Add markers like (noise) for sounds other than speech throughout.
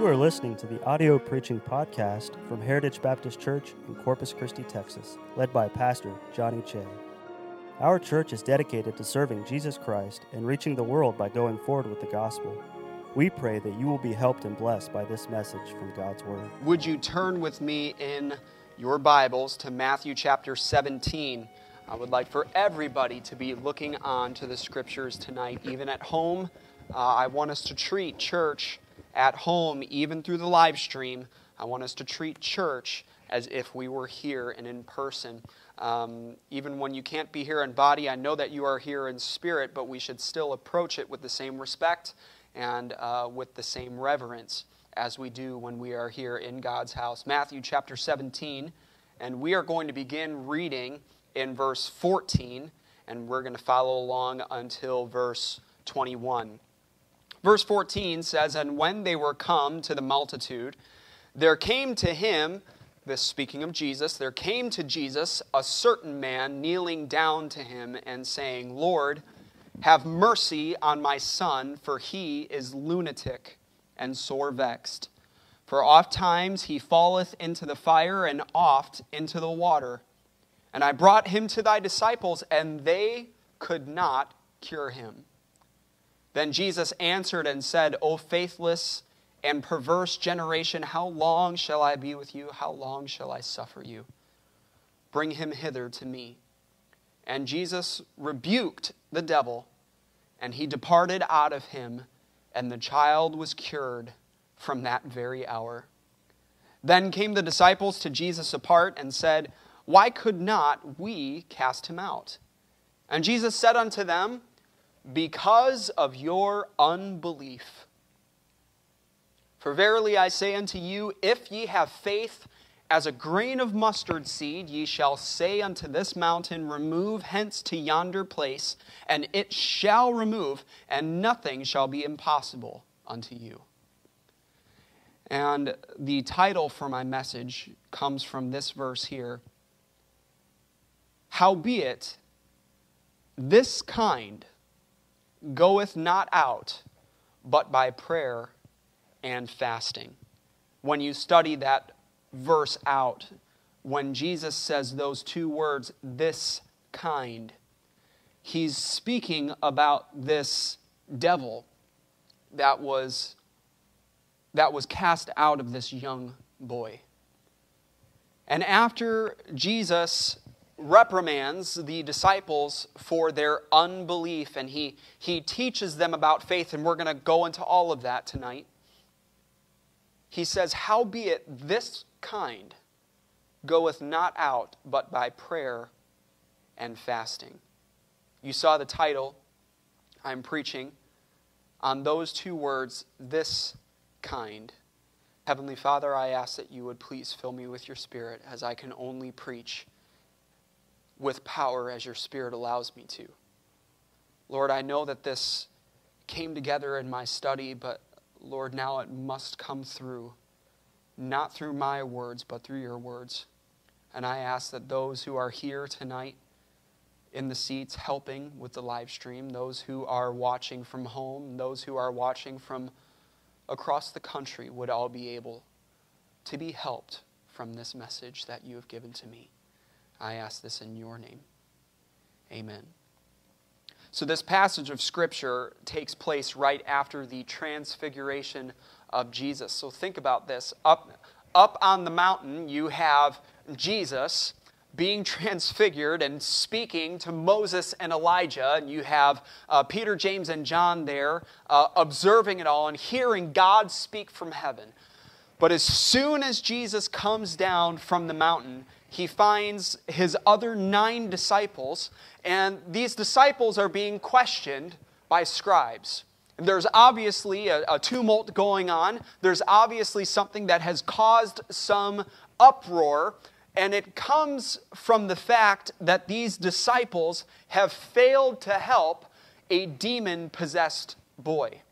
You are listening to the audio preaching podcast from Heritage Baptist Church in Corpus Christi, Texas, led by Pastor Johnny Che. Our church is dedicated to serving Jesus Christ and reaching the world by going forward with the gospel. We pray that you will be helped and blessed by this message from God's Word. Would you turn with me in your Bibles to Matthew chapter 17? I would like for everybody to be looking on to the scriptures tonight, even at home. Uh, I want us to treat church at home, even through the live stream, I want us to treat church as if we were here and in person. Um, even when you can't be here in body, I know that you are here in spirit, but we should still approach it with the same respect and uh, with the same reverence as we do when we are here in God's house. Matthew chapter 17, and we are going to begin reading in verse 14, and we're going to follow along until verse 21. Verse 14 says, And when they were come to the multitude, there came to him, this speaking of Jesus, there came to Jesus a certain man kneeling down to him and saying, Lord, have mercy on my son, for he is lunatic and sore vexed. For oft times he falleth into the fire, and oft into the water. And I brought him to thy disciples, and they could not cure him. Then Jesus answered and said, O faithless and perverse generation, how long shall I be with you? How long shall I suffer you? Bring him hither to me. And Jesus rebuked the devil, and he departed out of him, and the child was cured from that very hour. Then came the disciples to Jesus apart and said, Why could not we cast him out? And Jesus said unto them, because of your unbelief. For verily I say unto you, if ye have faith as a grain of mustard seed, ye shall say unto this mountain, Remove hence to yonder place, and it shall remove, and nothing shall be impossible unto you. And the title for my message comes from this verse here Howbeit, this kind goeth not out but by prayer and fasting. When you study that verse out, when Jesus says those two words, this kind, he's speaking about this devil that was, that was cast out of this young boy. And after Jesus reprimands the disciples for their unbelief and he, he teaches them about faith, and we're going to go into all of that tonight. He says, Howbeit this kind goeth not out but by prayer and fasting. You saw the title I'm preaching on those two words, this kind. Heavenly Father, I ask that you would please fill me with your Spirit as I can only preach with power as your Spirit allows me to. Lord, I know that this came together in my study, but Lord, now it must come through, not through my words, but through your words. And I ask that those who are here tonight in the seats helping with the live stream, those who are watching from home, those who are watching from across the country would all be able to be helped from this message that you have given to me. I ask this in your name. Amen. So, this passage of Scripture takes place right after the transfiguration of Jesus. So, think about this. Up, up on the mountain, you have Jesus being (laughs) transfigured and speaking to Moses and Elijah. And you have uh, Peter, James, and John there uh, observing it all and hearing God speak from heaven. But as soon as Jesus comes down from the mountain, he finds his other nine disciples, and these disciples are being questioned by scribes. There's obviously a, a, tumult going on. There's obviously something that has caused some uproar, and it comes from the fact that these disciples have failed to help a demon possessed boy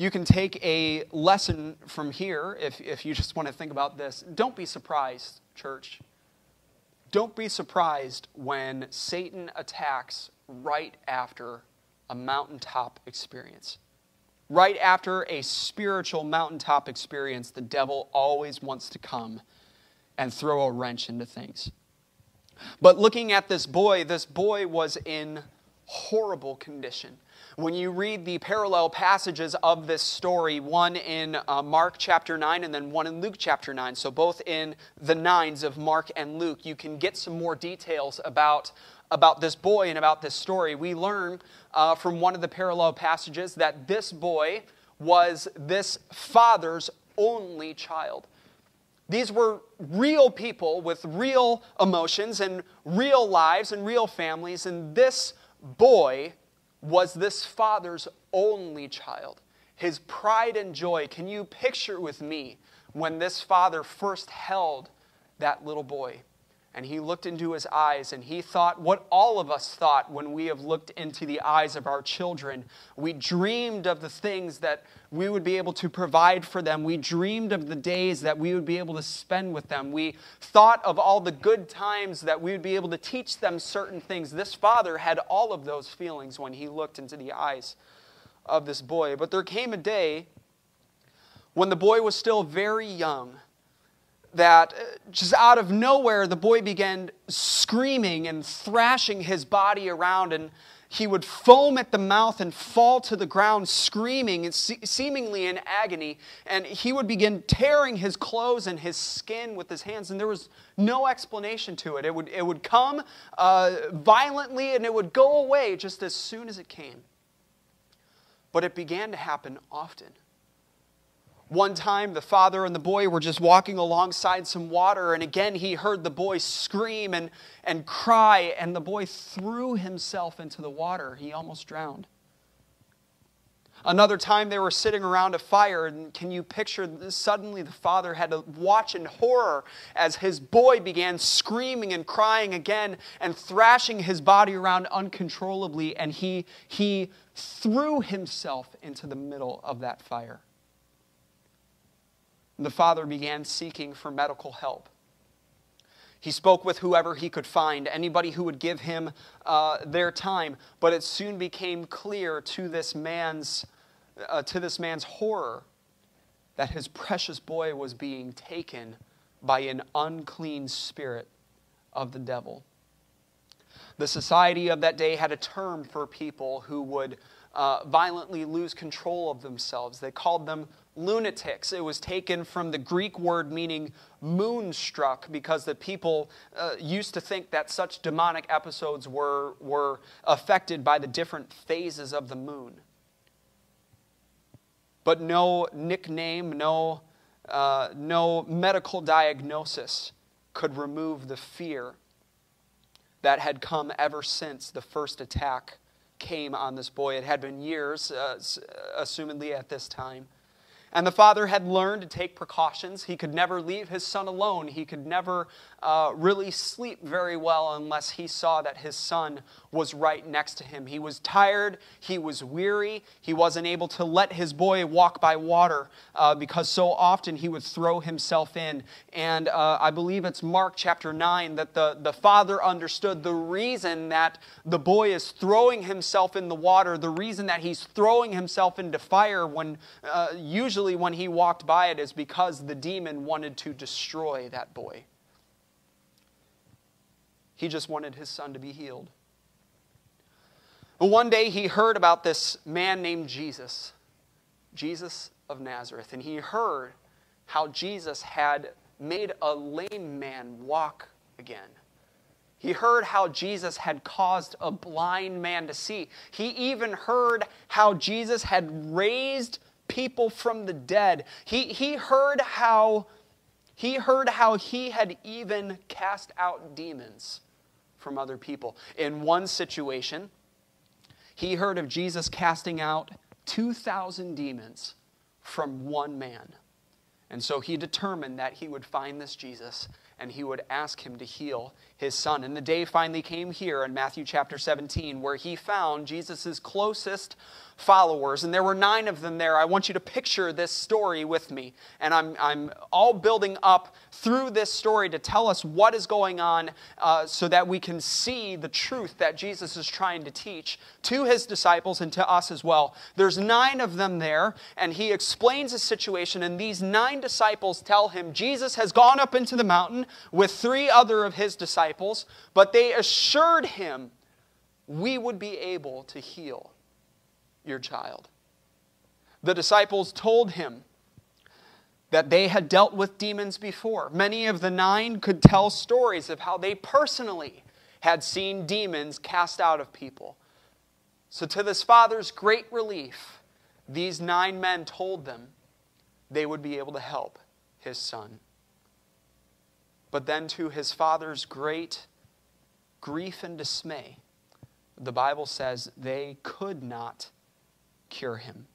you can take a lesson from here if, if you just want to think about this. Don't be surprised, church. Don't be surprised when Satan attacks right after a mountaintop experience. right after a spiritual mountaintop experience, the devil always wants to come and throw a wrench into things. But looking at this boy, this boy was in horrible condition. When you read the parallel passages of this story, one in uh, Mark chapter 9 and then one in Luke chapter 9, so both in the nines of Mark and Luke, you can get some more details about, about this boy and about this story. We learn uh, from one of the parallel passages that this boy was this father's only child. These were real people with real emotions and real lives and real families, and this boy was this father's only child, his pride and joy. Can you picture with me when this father first held that little boy? And he looked into his eyes and he thought what all of us thought when we have looked into the eyes of our children. We dreamed of the things that we would be able to provide for them. We dreamed of the days that we would be able to spend with them. We thought of all the good times that we would be able to teach them certain things. This father had all of those feelings when he looked into the eyes of this boy. But there came a day when the boy was still very young that uh, just out of nowhere, the boy began screaming and thrashing his body around, and he would foam at the mouth and fall to the ground, screaming seemingly in agony. And he would begin tearing his clothes and his skin with his hands, and there was no explanation to it. It would, it would come uh, violently and it would go away just as soon as it came. But it began to happen often. One time, the father and the boy were just walking alongside some water, and again he heard the boy scream and, and cry, and the boy threw himself into the water. He almost drowned. Another time, they were sitting around a fire, and can you picture suddenly the father had to watch in horror as his boy began screaming and crying again and thrashing his body around uncontrollably, and he, he threw himself into the middle of that fire the father began seeking for medical help. He spoke with whoever he could find, anybody who would give him uh, their time. But it soon became clear to this man's, uh, to this man's horror that his precious boy was being taken by an unclean spirit of the devil. The society of that day had a term for people who would uh, violently lose control of themselves. They called them lunatics. It was taken from the Greek word meaning moonstruck because the people uh, used to think that such demonic episodes were, were affected by the different phases of the moon. But no nickname, no, uh, no medical diagnosis could remove the fear that had come ever since the first attack came on this boy. It had been years, uh, assumedly at this time. And the father had learned to take precautions. He could never leave his son alone. He could never uh, really sleep very well unless he saw that his son was right next to him. He was tired. He was weary. He wasn't able to let his boy walk by water uh, because so often he would throw himself in. And uh, I believe it's Mark chapter 9 that the, the father understood the reason that the boy is throwing himself in the water, the reason that he's throwing himself into fire when uh, usually usually when he walked by it is because the demon wanted to destroy that boy. He just wanted his son to be healed. One day he heard about this man named Jesus, Jesus of Nazareth, and he heard how Jesus had made a lame man walk again. He heard how Jesus had caused a blind man to see. He even heard how Jesus had raised people from the dead. He, he heard how he heard how he had even cast out demons from other people. In one situation, he heard of Jesus casting out 2,000 demons from one man. And so he determined that he would find this Jesus and he would ask him to heal his son. And the day finally came here in Matthew chapter 17 where he found Jesus' closest followers, and there were nine of them there. I want you to picture this story with me. And I'm, I'm all building up through this story to tell us what is going on uh, so that we can see the truth that Jesus is trying to teach to his disciples and to us as well. There's nine of them there, and he explains the situation, and these nine disciples tell him Jesus has gone up into the mountain with three other of his disciples, but they assured him we would be able to heal your child. The disciples told him that they had dealt with demons before. Many of the nine could tell stories of how they personally had seen demons cast out of people. So, to this father's great relief, these nine men told them they would be able to help his son. But then, to his father's great grief and dismay, the Bible says they could not cure him.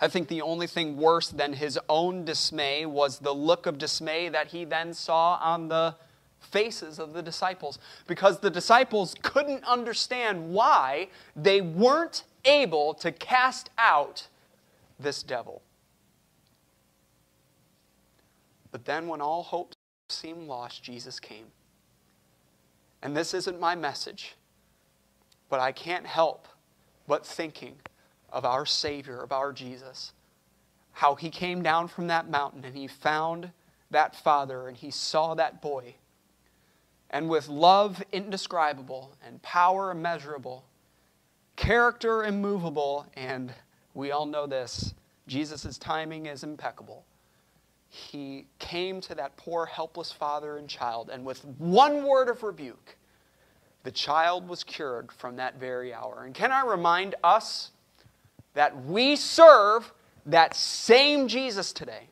I think the only thing worse than his own dismay was the look of dismay that he then saw on the faces of the disciples because the disciples couldn't understand why they weren't able to cast out this devil. But then, when all hope seemed lost, Jesus came. And this isn't my message, but I can't help but thinking of our Savior, of our Jesus. How he came down from that mountain and he found that father and he saw that boy. And with love indescribable and power immeasurable, character immovable, and we all know this Jesus' timing is impeccable. He came to that poor, helpless father and child, and with one word of rebuke, the child was cured from that very hour. And can I remind us that we serve that same Jesus today.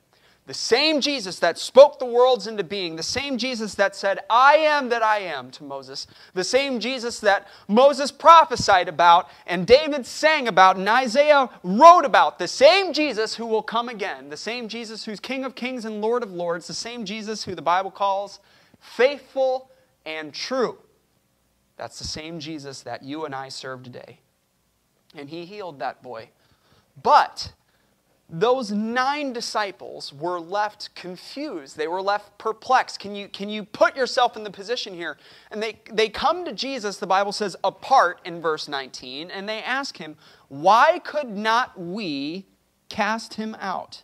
The same Jesus that spoke the worlds into being, the same Jesus that said, I am that I am to Moses, the same Jesus that Moses prophesied about and David sang about and Isaiah wrote about, the same Jesus who will come again, the same Jesus who's King of kings and Lord of lords, the same Jesus who the Bible calls faithful and true. That's the same Jesus that you and I serve today and he healed that boy. But those nine disciples were left confused. They were left perplexed. Can you, can you put yourself in the position here? And they, they come to Jesus, the Bible says, apart in verse 19, and they ask him, Why could not we cast him out?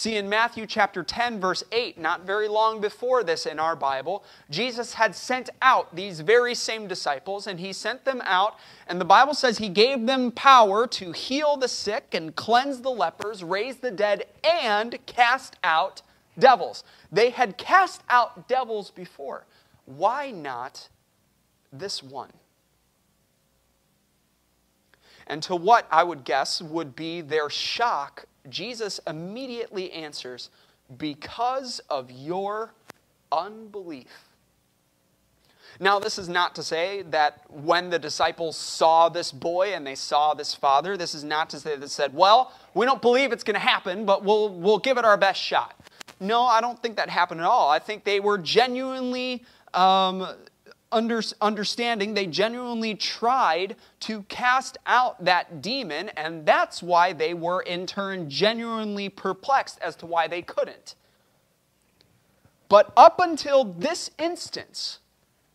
See, in Matthew chapter 10, verse 8, not very long before this in our Bible, Jesus had sent out these very same disciples, and he sent them out, and the Bible says he gave them power to heal the sick and cleanse the lepers, raise the dead, and cast out devils. They had cast out devils before. Why not this one? And to what I would guess would be their shock Jesus immediately answers, Because of your unbelief. Now, this is not to say that when the disciples saw this boy and they saw this father, this is not to say that said, well, we don't believe it's going to happen, but we'll, we'll give it our best shot. No, I don't think that happened at all. I think they were genuinely um, under, understanding, they genuinely tried to cast out that demon, and that's why they were in turn genuinely perplexed as to why they couldn't. But up until this instance,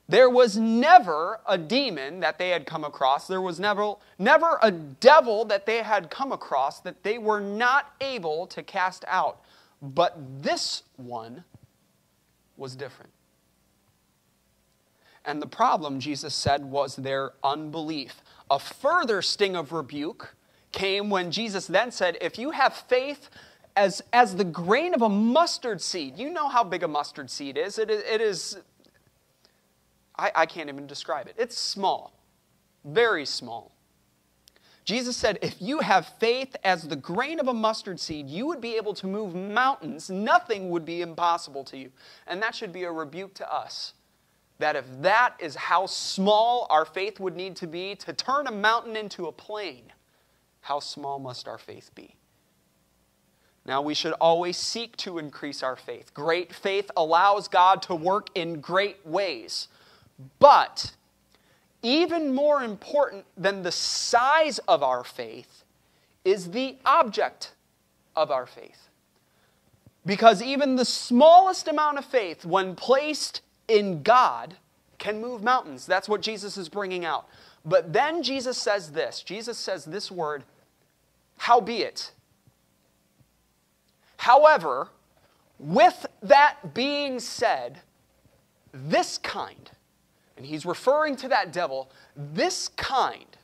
there was never a demon that they had come across. There was never, never a devil that they had come across that they were not able to cast out. But this one was different. And the problem, Jesus said, was their unbelief. A further sting of rebuke came when Jesus then said, If you have faith as, as the grain of a mustard seed, you know how big a mustard seed is. It, it is, I, I can't even describe it. It's small, very small. Jesus said, if you have faith as the grain of a mustard seed, you would be able to move mountains. Nothing would be impossible to you. And that should be a rebuke to us that if that is how small our faith would need to be to turn a mountain into a plain, how small must our faith be? Now, we should always seek to increase our faith. Great faith allows God to work in great ways. But even more important than the size of our faith is the object of our faith. Because even the smallest amount of faith, when placed in God, can move mountains. That's what Jesus is bringing out. But then Jesus says this Jesus says this word, howbeit. However, with that being said, this kind, and he's referring to that devil, this kind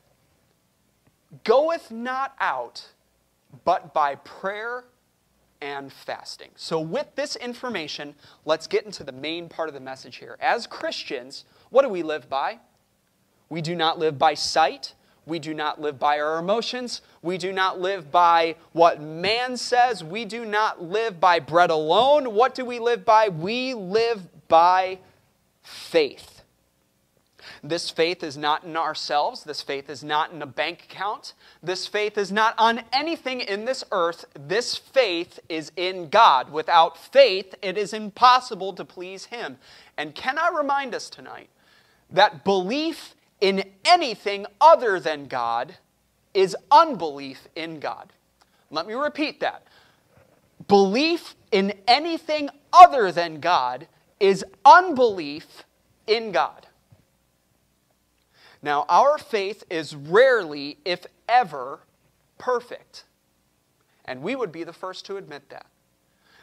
goeth not out but by prayer and fasting. So, with this information, let's get into the main part of the message here. As Christians, what do we live by? We do not live by sight. We do not live by our emotions. We do not live by what man says. We do not live by bread alone. What do we live by? We live by faith. This faith is not in ourselves. This faith is not in a bank account. This faith is not on anything in this earth. This faith is in God. Without faith, it is impossible to please Him. And can I remind us tonight that belief in anything other than God is unbelief in God? Let me repeat that. Belief in anything other than God is unbelief in God. Now, our faith is rarely, if ever, perfect. And we would be the first to admit that.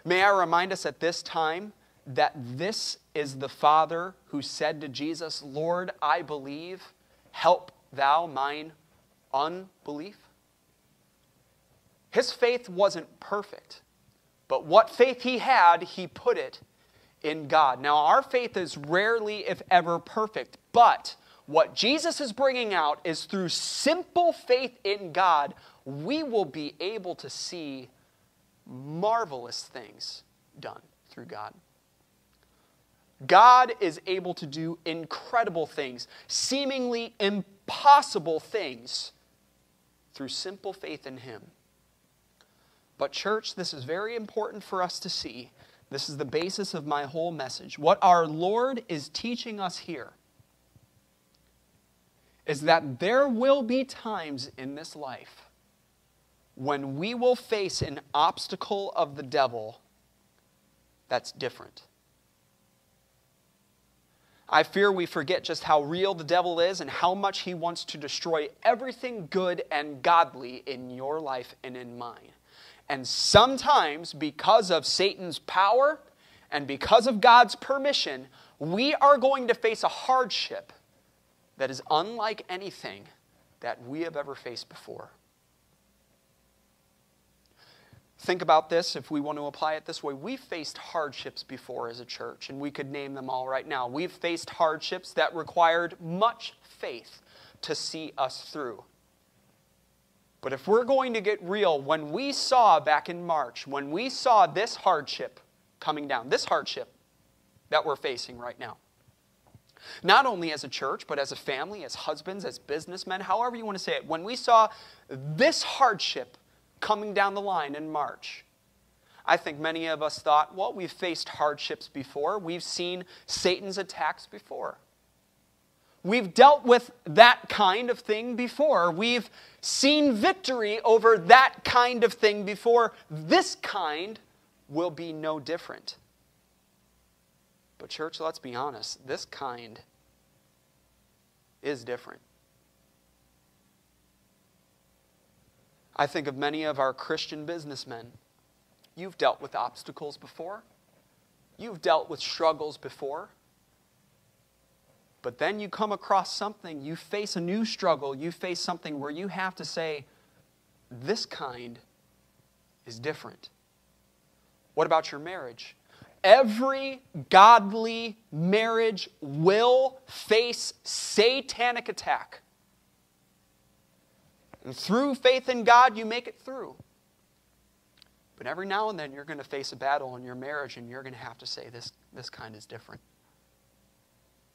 May I remind us at this time that this is the Father who said to Jesus, Lord, I believe, help thou mine unbelief? His faith wasn't perfect, but what faith he had, he put it in God. Now, our faith is rarely, if ever, perfect, but what Jesus is bringing out is through simple faith in God, we will be able to see marvelous things done through God. God is able to do incredible things, seemingly impossible things, through simple faith in Him. But, church, this is very important for us to see. This is the basis of my whole message. What our Lord is teaching us here is that there will be times in this life when we will face an obstacle of the devil that's different. I fear we forget just how real the devil is and how much he wants to destroy everything good and godly in your life and in mine. And sometimes, because of Satan's power and because of God's permission, we are going to face a hardship that is unlike anything that we have ever faced before. Think about this if we want to apply it this way. We've faced hardships before as a church, and we could name them all right now. We've faced hardships that required much faith to see us through. But if we're going to get real, when we saw back in March, when we saw this hardship coming down, this hardship that we're facing right now, not only as a church, but as a family, as husbands, as businessmen, however you want to say it. When we saw this hardship coming down the line in March, I think many of us thought, well, we've faced hardships before. We've seen Satan's attacks before. We've dealt with that kind of thing before. We've seen victory over that kind of thing before. This kind will be no different. But, church, let's be honest, this kind is different. I think of many of our Christian businessmen. You've dealt with obstacles before, you've dealt with struggles before. But then you come across something, you face a new struggle, you face something where you have to say, this kind is different. What about your marriage? Every godly marriage will face satanic attack. And through faith in God, you make it through. But every now and then, you're going to face a battle in your marriage, and you're going to have to say, this, this kind is different.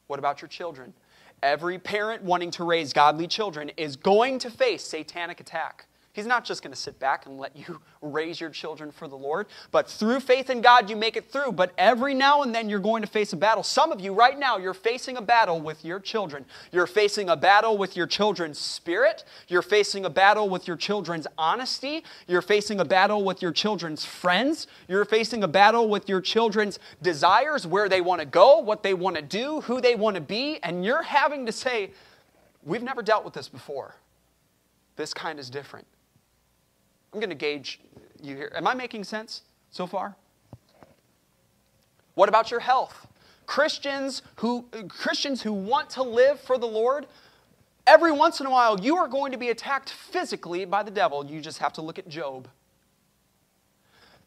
What about your children? Every parent wanting to raise godly children is going to face satanic attack. He's not just going to sit back and let you (laughs) raise your children for the Lord, but through faith in God, you make it through. But every now and then, you're going to face a battle. Some of you, right now, you're facing a battle with your children. You're facing a battle with your children's spirit. You're facing a battle with your children's honesty. You're facing a battle with your children's friends. You're facing a battle with your children's desires, where they want to go, what they want to do, who they want to be. And you're having to say, We've never dealt with this before. This kind is different. I'm going to gauge you here. Am I making sense so far? What about your health? Christians who, Christians who want to live for the Lord, every once in a while you are going to be attacked physically by the devil. You just have to look at Job.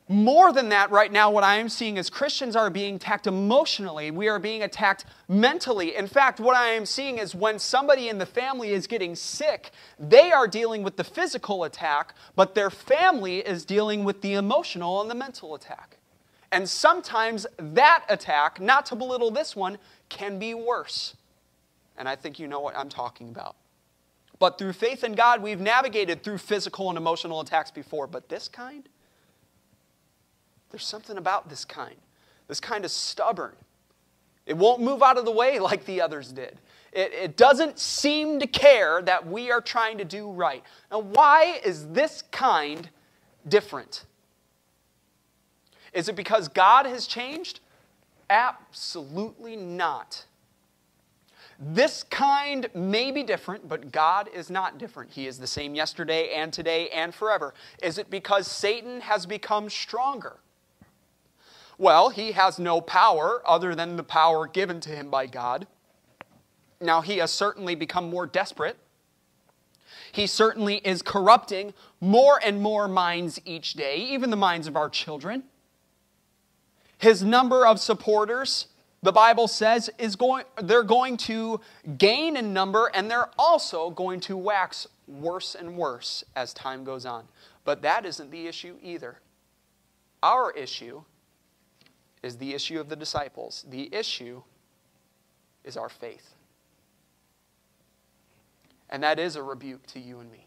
More than that, right now, what I am seeing is Christians are being attacked emotionally. We are being attacked mentally. In fact, what I am seeing is when somebody in the family is getting sick, they are dealing with the physical attack, but their family is dealing with the emotional and the mental attack. And sometimes that attack, not to belittle this one, can be worse. And I think you know what I'm talking about. But through faith in God, we've navigated through physical and emotional attacks before. But this kind? There's something about this kind. This kind is stubborn. It won't move out of the way like the others did. It, it, doesn't seem to care that we are trying to do right. Now, why is this kind different? Is it because God has changed? Absolutely not. This kind may be different, but God is not different. He is the same yesterday and today and forever. Is it because Satan has become stronger? Well, he has no power other than the power given to him by God. Now, he has certainly become more desperate. He certainly is corrupting more and more minds each day, even the minds of our children. His number of supporters, the Bible says, is going, they're going to gain in number and they're also going to wax worse and worse as time goes on. But that isn't the issue either. Our issue is the issue of the disciples. The issue is our faith. And that is a rebuke to you and me.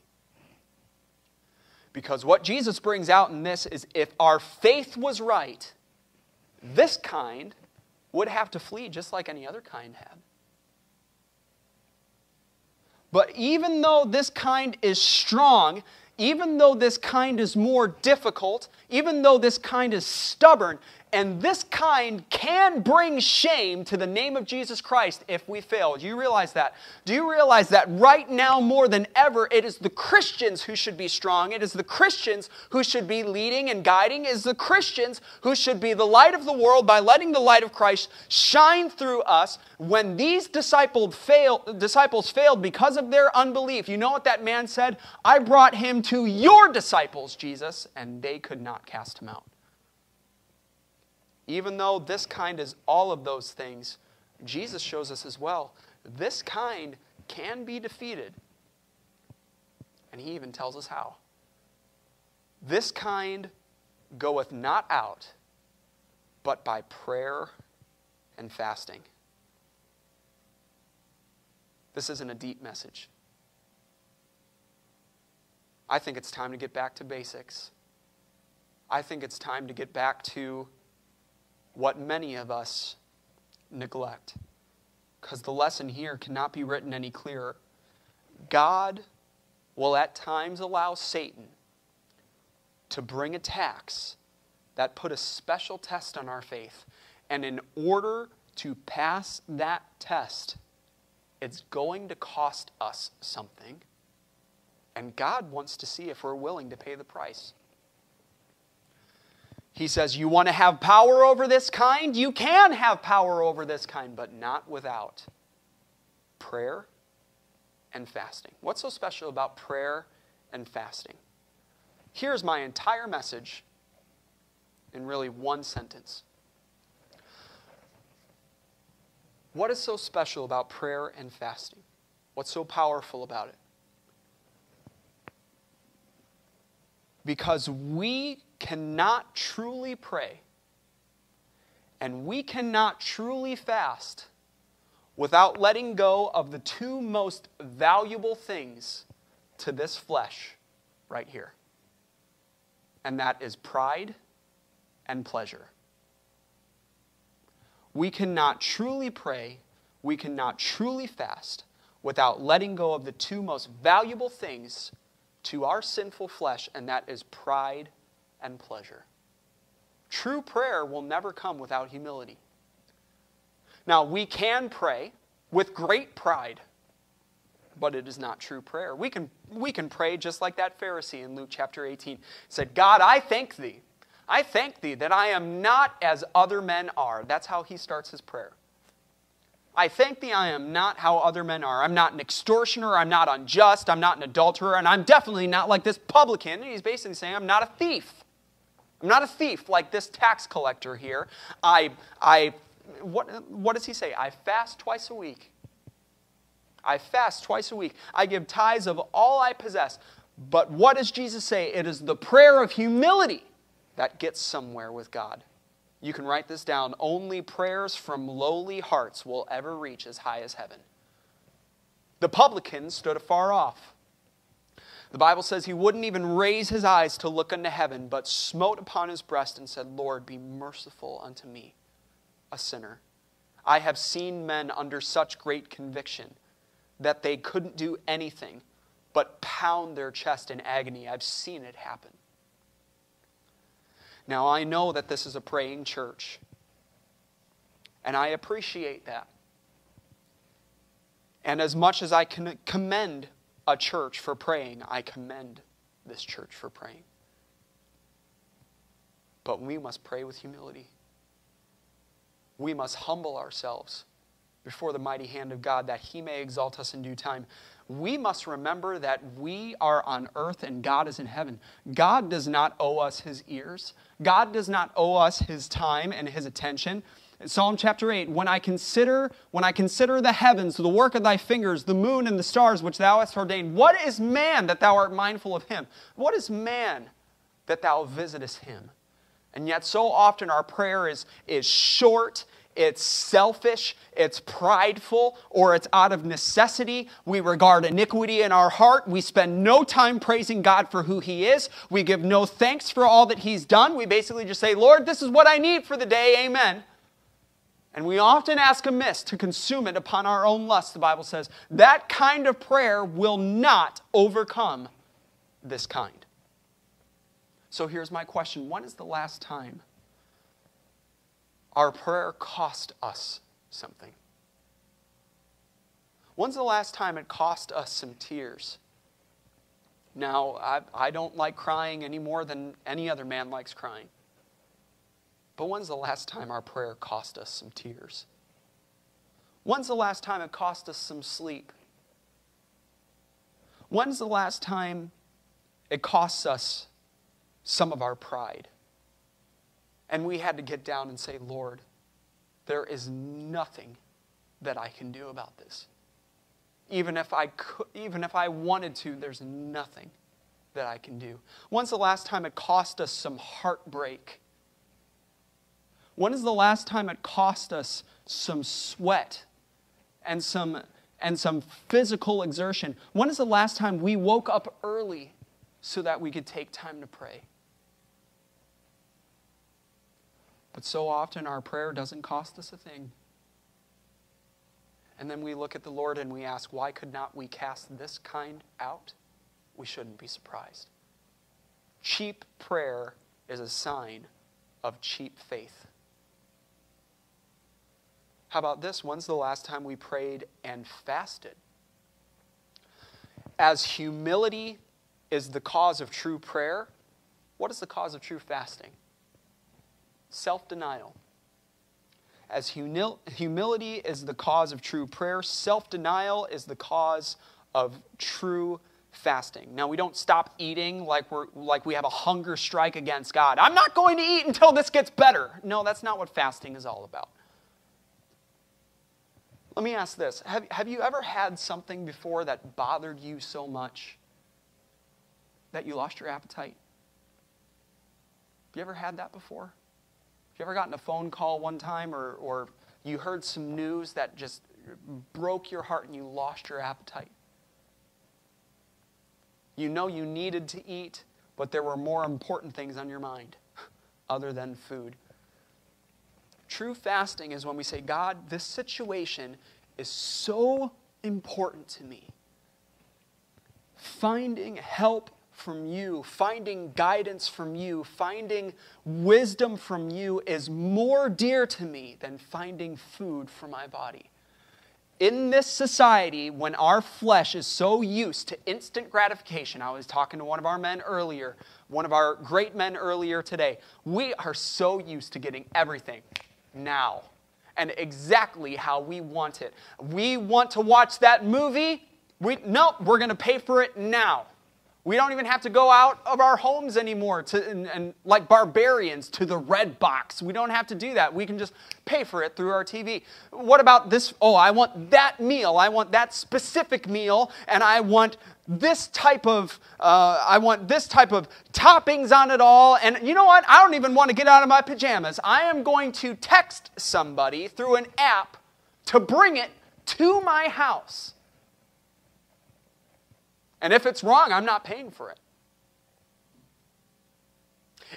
Because what Jesus brings out in this is if our faith was right, this kind would have to flee just like any other kind had. But even though this kind is strong, even though this kind is more difficult, even though this kind is stubborn, and this kind can bring shame to the name of Jesus Christ if we fail. Do you realize that? Do you realize that right now, more than ever, it is the Christians who should be strong? It is the Christians who should be leading and guiding. It is the Christians who should be the light of the world by letting the light of Christ shine through us. When these disciples failed, disciples failed because of their unbelief, you know what that man said? I brought him to your disciples, Jesus, and they could not cast him out. Even though this kind is all of those things, Jesus shows us as well this kind can be defeated. And he even tells us how. This kind goeth not out, but by prayer and fasting. This isn't a deep message. I think it's time to get back to basics. I think it's time to get back to what many of us neglect. Because the lesson here cannot be written any clearer. God will at times allow Satan to bring attacks that put a special test on our faith. And in order to pass that test, it's going to cost us something. And God wants to see if we're willing to pay the price. He says, You want to have power over this kind? You can have power over this kind, but not without prayer and fasting. What's so special about prayer and fasting? Here's my entire message in really one sentence. What is so special about prayer and fasting? What's so powerful about it? Because we cannot truly pray and we cannot truly fast without letting go of the two most valuable things to this flesh right here. And that is pride and pleasure. We cannot truly pray, we cannot truly fast without letting go of the two most valuable things to our sinful flesh, and that is pride and pleasure. True prayer will never come without humility. Now, we can pray with great pride, but it is not true prayer. We can, we can pray just like that Pharisee in Luke chapter 18 said, God, I thank thee. I thank thee that I am not as other men are. That's how he starts his prayer. I thank thee I am not how other men are. I'm not an extortioner. I'm not unjust. I'm not an adulterer. And I'm definitely not like this publican. And he's basically saying, I'm not a thief. I'm not a thief like this tax collector here. I, I, what, what does he say? I fast twice a week. I fast twice a week. I give tithes of all I possess. But what does Jesus say? It is the prayer of humility that gets somewhere with God. You can write this down. Only prayers from lowly hearts will ever reach as high as heaven. The publican stood afar off. The Bible says he wouldn't even raise his eyes to look unto heaven, but smote upon his breast and said, Lord, be merciful unto me, a sinner. I have seen men under such great conviction that they couldn't do anything but pound their chest in agony. I've seen it happen. Now, I know that this is a praying church, and I appreciate that. And as much as I can commend a church for praying, I commend this church for praying. But we must pray with humility. We must humble ourselves before the mighty hand of God that he may exalt us in due time. We must remember that we are on earth and God is in heaven. God does not owe us his ears, God does not owe us his time and his attention. Psalm chapter 8, when I consider, when I consider the heavens, the work of thy fingers, the moon and the stars which thou hast ordained, what is man that thou art mindful of him? What is man that thou visitest him? And yet so often our prayer is, is short, it's selfish, it's prideful, or it's out of necessity. We regard iniquity in our heart. We spend no time praising God for who He is. We give no thanks for all that He's done. We basically just say, Lord, this is what I need for the day. Amen. And we often ask amiss to consume it upon our own lust, the Bible says. That kind of prayer will not overcome this kind. So here's my question When is the last time our prayer cost us something? When's the last time it cost us some tears? Now, I, I don't like crying any more than any other man likes crying. But when's the last time our prayer cost us some tears? When's the last time it cost us some sleep? When's the last time it costs us some of our pride? And we had to get down and say, Lord, there is nothing that I can do about this. Even if I could, even if I wanted to, there's nothing that I can do. When's the last time it cost us some heartbreak when is the last time it cost us some sweat and some, and some physical exertion? When is the last time we woke up early so that we could take time to pray? But so often our prayer doesn't cost us a thing. And then we look at the Lord and we ask, why could not we cast this kind out? We shouldn't be surprised. Cheap prayer is a sign of cheap faith. How about this? When's the last time we prayed and fasted? As humility is the cause of true prayer, what is the cause of true fasting? Self denial. As humil- humility is the cause of true prayer, self denial is the cause of true fasting. Now, we don't stop eating like, we're, like we have a hunger strike against God. I'm not going to eat until this gets better. No, that's not what fasting is all about. Let me ask this have, have you ever had something before that bothered you so much that you lost your appetite? Have you ever had that before? You ever gotten a phone call one time or, or you heard some news that just broke your heart and you lost your appetite? You know you needed to eat, but there were more important things on your mind (laughs) other than food. True fasting is when we say, God, this situation is so important to me. Finding help from you, finding guidance from you, finding wisdom from you is more dear to me than finding food for my body. In this society, when our flesh is so used to instant gratification, I was talking to one of our men earlier, one of our great men earlier today, we are so used to getting everything now and exactly how we want it. We want to watch that movie. We, nope, we're going to pay for it now. We don't even have to go out of our homes anymore to, and, and, like barbarians to the red box. We don't have to do that. We can just pay for it through our TV. What about this? Oh, I want that meal. I want that specific meal, and I want this type of uh, I want this type of toppings on it all. And you know what? I don't even want to get out of my pajamas. I am going to text somebody through an app to bring it to my house. And if it's wrong, I'm not paying for it.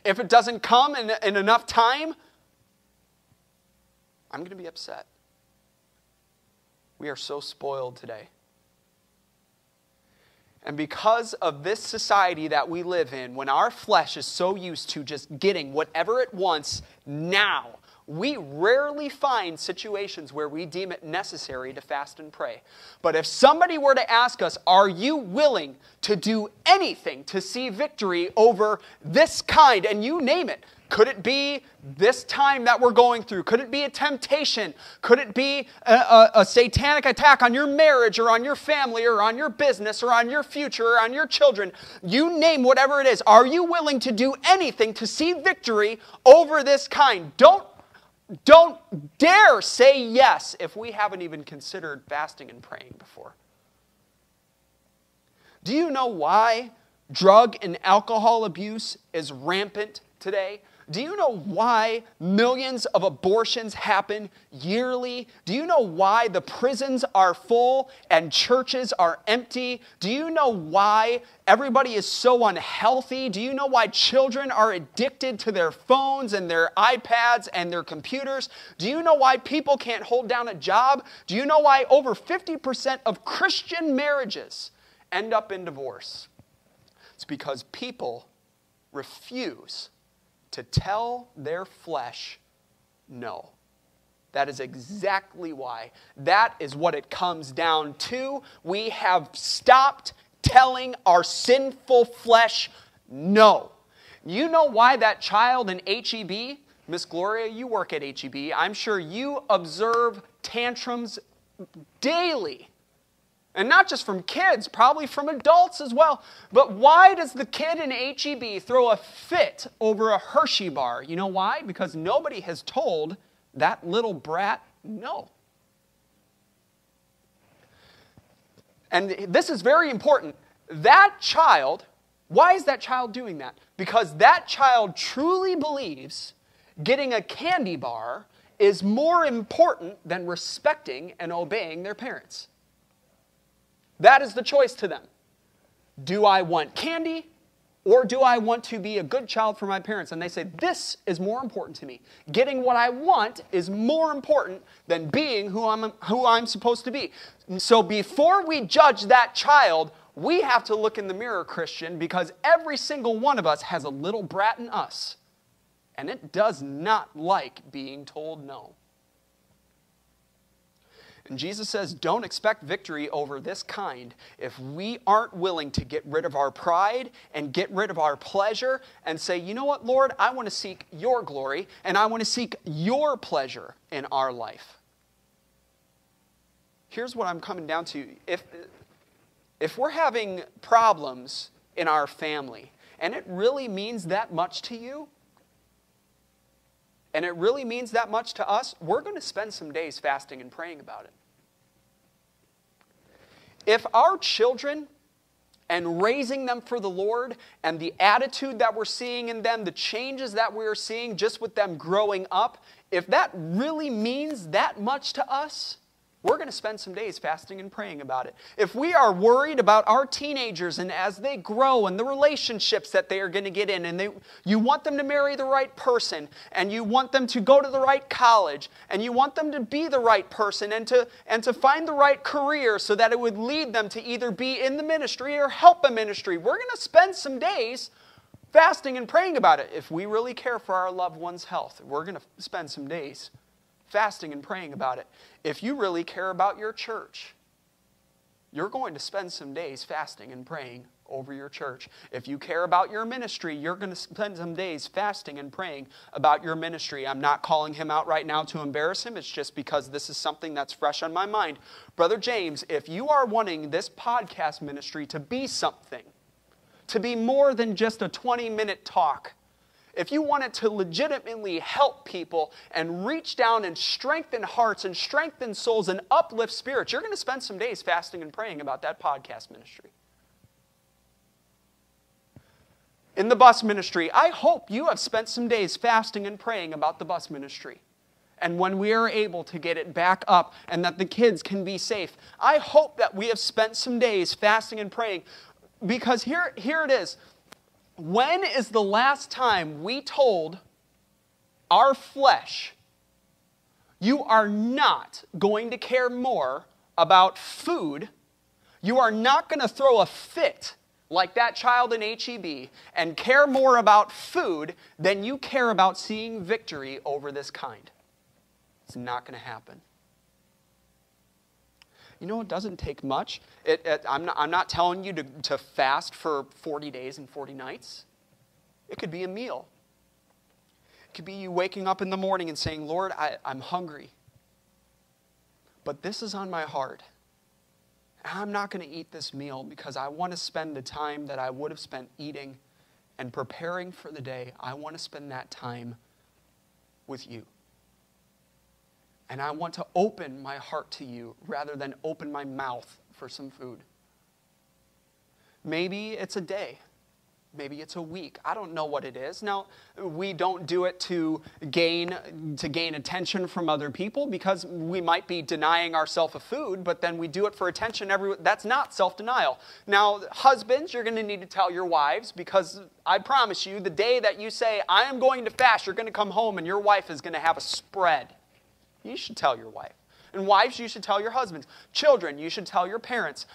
If it doesn't come in, in enough time, I'm going to be upset. We are so spoiled today. And because of this society that we live in, when our flesh is so used to just getting whatever it wants now, we rarely find situations where we deem it necessary to fast and pray. But if somebody were to ask us, Are you willing to do anything to see victory over this kind? And you name it. Could it be this time that we're going through? Could it be a temptation? Could it be a, a, a, satanic attack on your marriage or on your family or on your business or on your future or on your children? You name whatever it is. Are you willing to do anything to see victory over this kind? Don't don't dare say yes if we haven't even considered fasting and praying before. Do you know why drug and alcohol abuse is rampant today? Do you know why millions of abortions happen yearly? Do you know why the prisons are full and churches are empty? Do you know why everybody is so unhealthy? Do you know why children are addicted to their phones and their iPads and their computers? Do you know why people can't hold down a job? Do you know why over 50% of Christian marriages end up in divorce? It's because people refuse to tell their flesh no. That is exactly why. That is what it comes down to. We have stopped telling our sinful flesh no. You know why that child in HEB, Miss Gloria, you work at HEB, I'm sure you observe tantrums daily and not just from kids, probably from adults as well. But why does the kid in HEB throw a fit over a Hershey bar? You know why? Because nobody has told that little brat no. And this is very important. That child, why is that child doing that? Because that child truly believes getting a candy bar is more important than respecting and obeying their parents. That is the choice to them. Do I want candy or do I want to be a good child for my parents? And they say, This is more important to me. Getting what I want is more important than being who I'm, who I'm supposed to be. So before we judge that child, we have to look in the mirror, Christian, because every single one of us has a little brat in us. And it does not like being told no. And Jesus says, don't expect victory over this kind if we aren't willing to get rid of our pride and get rid of our pleasure and say, you know what, Lord, I want to seek your glory and I want to seek your pleasure in our life. Here's what I'm coming down to. If, if we're having problems in our family and it really means that much to you, and it really means that much to us, we're going to spend some days fasting and praying about it. If our children and raising them for the Lord and the attitude that we're seeing in them, the changes that we're seeing just with them growing up, if that really means that much to us, we're going to spend some days fasting and praying about it. If we are worried about our teenagers and as they grow and the relationships that they are going to get in, and they, you want them to marry the right person, and you want them to go to the right college, and you want them to be the right person and to, and to find the right career so that it would lead them to either be in the ministry or help a ministry, we're going to spend some days fasting and praying about it. If we really care for our loved one's health, we're going to spend some days fasting and praying about it. If you really care about your church, you're going to spend some days fasting and praying over your church. If you care about your ministry, you're going to spend some days fasting and praying about your ministry. I'm not calling him out right now to embarrass him. It's just because this is something that's fresh on my mind. Brother James, if you are wanting this podcast ministry to be something, to be more than just a 20 minute talk, if you want it to legitimately help people and reach down and strengthen hearts and strengthen souls and uplift spirits, you're going to spend some days fasting and praying about that podcast ministry. In the bus ministry, I hope you have spent some days fasting and praying about the bus ministry. And when we are able to get it back up and that the kids can be safe, I hope that we have spent some days fasting and praying because here, here it is when is the last time we told our flesh, you are not going to care more about food? You are not going to throw a fit like that child in HEB and care more about food than you care about seeing victory over this kind. It's not going to happen. You know, it doesn't take much. It, it, I'm, not, I'm not telling you to, to fast for 40 days and 40 nights. It could be a meal. It could be you waking up in the morning and saying, Lord, I, I'm hungry. But this is on my heart. I'm not going to eat this meal because I want to spend the time that I would have spent eating and preparing for the day. I want to spend that time with you. And I want to open my heart to you rather than open my mouth for some food. Maybe it's a day. Maybe it's a week. I don't know what it is. Now, we don't do it to gain to gain attention from other people because we might be denying ourselves of food, but then we do it for attention every that's not self-denial. Now, husbands, you're going to need to tell your wives because I promise you the day that you say I am going to fast, you're going to come home and your wife is going to have a spread you should tell your wife. And wives, you should tell your husbands. Children, you should tell your parents.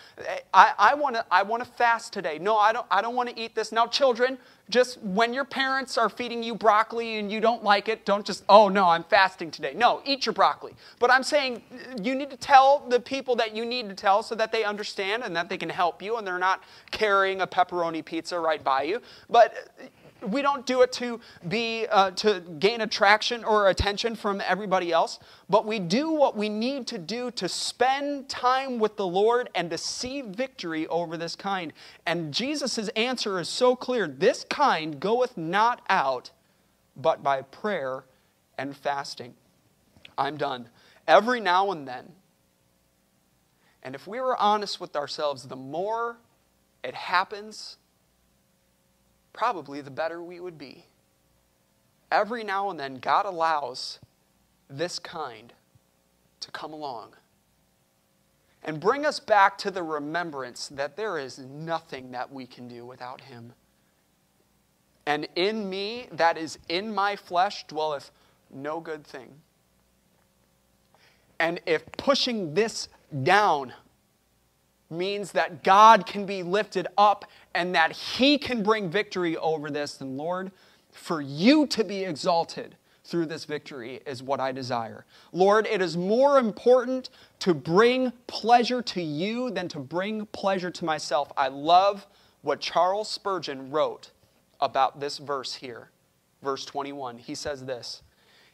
I, I want to I wanna fast today. No, I don't, I don't want to eat this. Now, children, just when your parents are feeding you broccoli and you don't like it, don't just, oh no, I'm fasting today. No, eat your broccoli. But I'm saying you need to tell the people that you need to tell so that they understand and that they can help you and they're not carrying a pepperoni pizza right by you. But we don't do it to be uh, to gain attraction or attention from everybody else but we do what we need to do to spend time with the lord and to see victory over this kind. And jesus' answer is so clear. This kind goeth not out but by prayer and fasting. I'm done. Every now and then and if we were honest with ourselves the more it happens probably the better we would be. Every now and then, God allows this kind to come along and bring us back to the remembrance that there is nothing that we can do without Him. And in me, that is in my flesh, dwelleth no good thing. And if pushing this down means that God can be lifted up and that He can bring victory over this, then Lord, for you to be exalted through this victory is what I desire. Lord, it is more important to bring pleasure to you than to bring pleasure to myself. I love what Charles Spurgeon wrote about this verse here, verse 21. He says this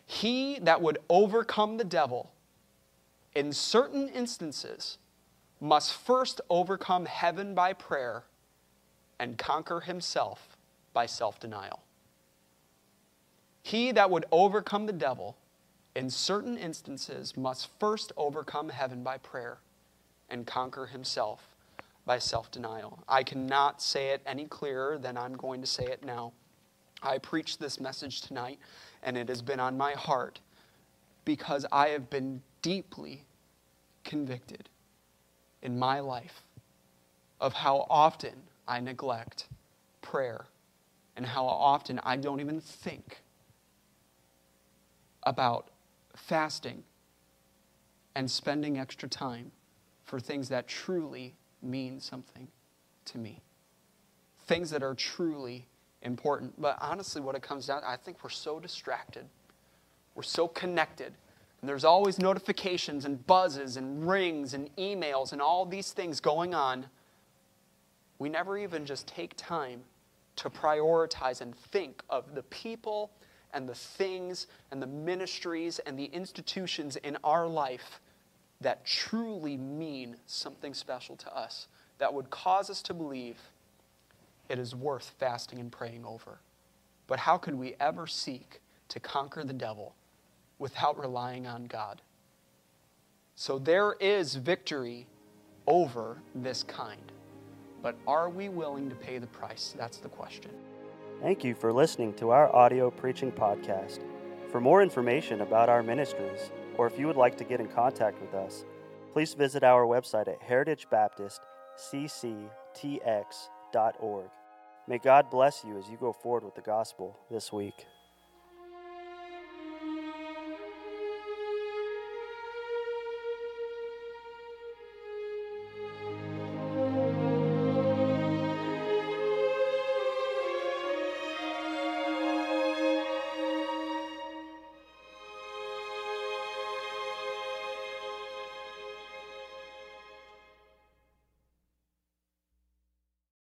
He that would overcome the devil in certain instances must first overcome heaven by prayer and conquer himself by self denial. He that would overcome the devil in certain instances must first overcome heaven by prayer and conquer himself by self denial. I cannot say it any clearer than I'm going to say it now. I preached this message tonight, and it has been on my heart because I have been deeply convicted in my life of how often I neglect prayer and how often I don't even think about fasting and spending extra time for things that truly mean something to me. Things that are truly important. But honestly, what it comes down, I think we're so distracted. We're so connected. And there's always notifications and buzzes and rings and emails and all these things going on. We never even just take time to prioritize and think of the people and the things and the ministries and the institutions in our life that truly mean something special to us, that would cause us to believe it is worth fasting and praying over. But how could we ever seek to conquer the devil without relying on God? So there is victory over this kind. But are we willing to pay the price? That's the question. Thank you for listening to our audio preaching podcast. For more information about our ministries, or if you would like to get in contact with us, please visit our website at heritagebaptistcctx.org. May God bless you as you go forward with the gospel this week.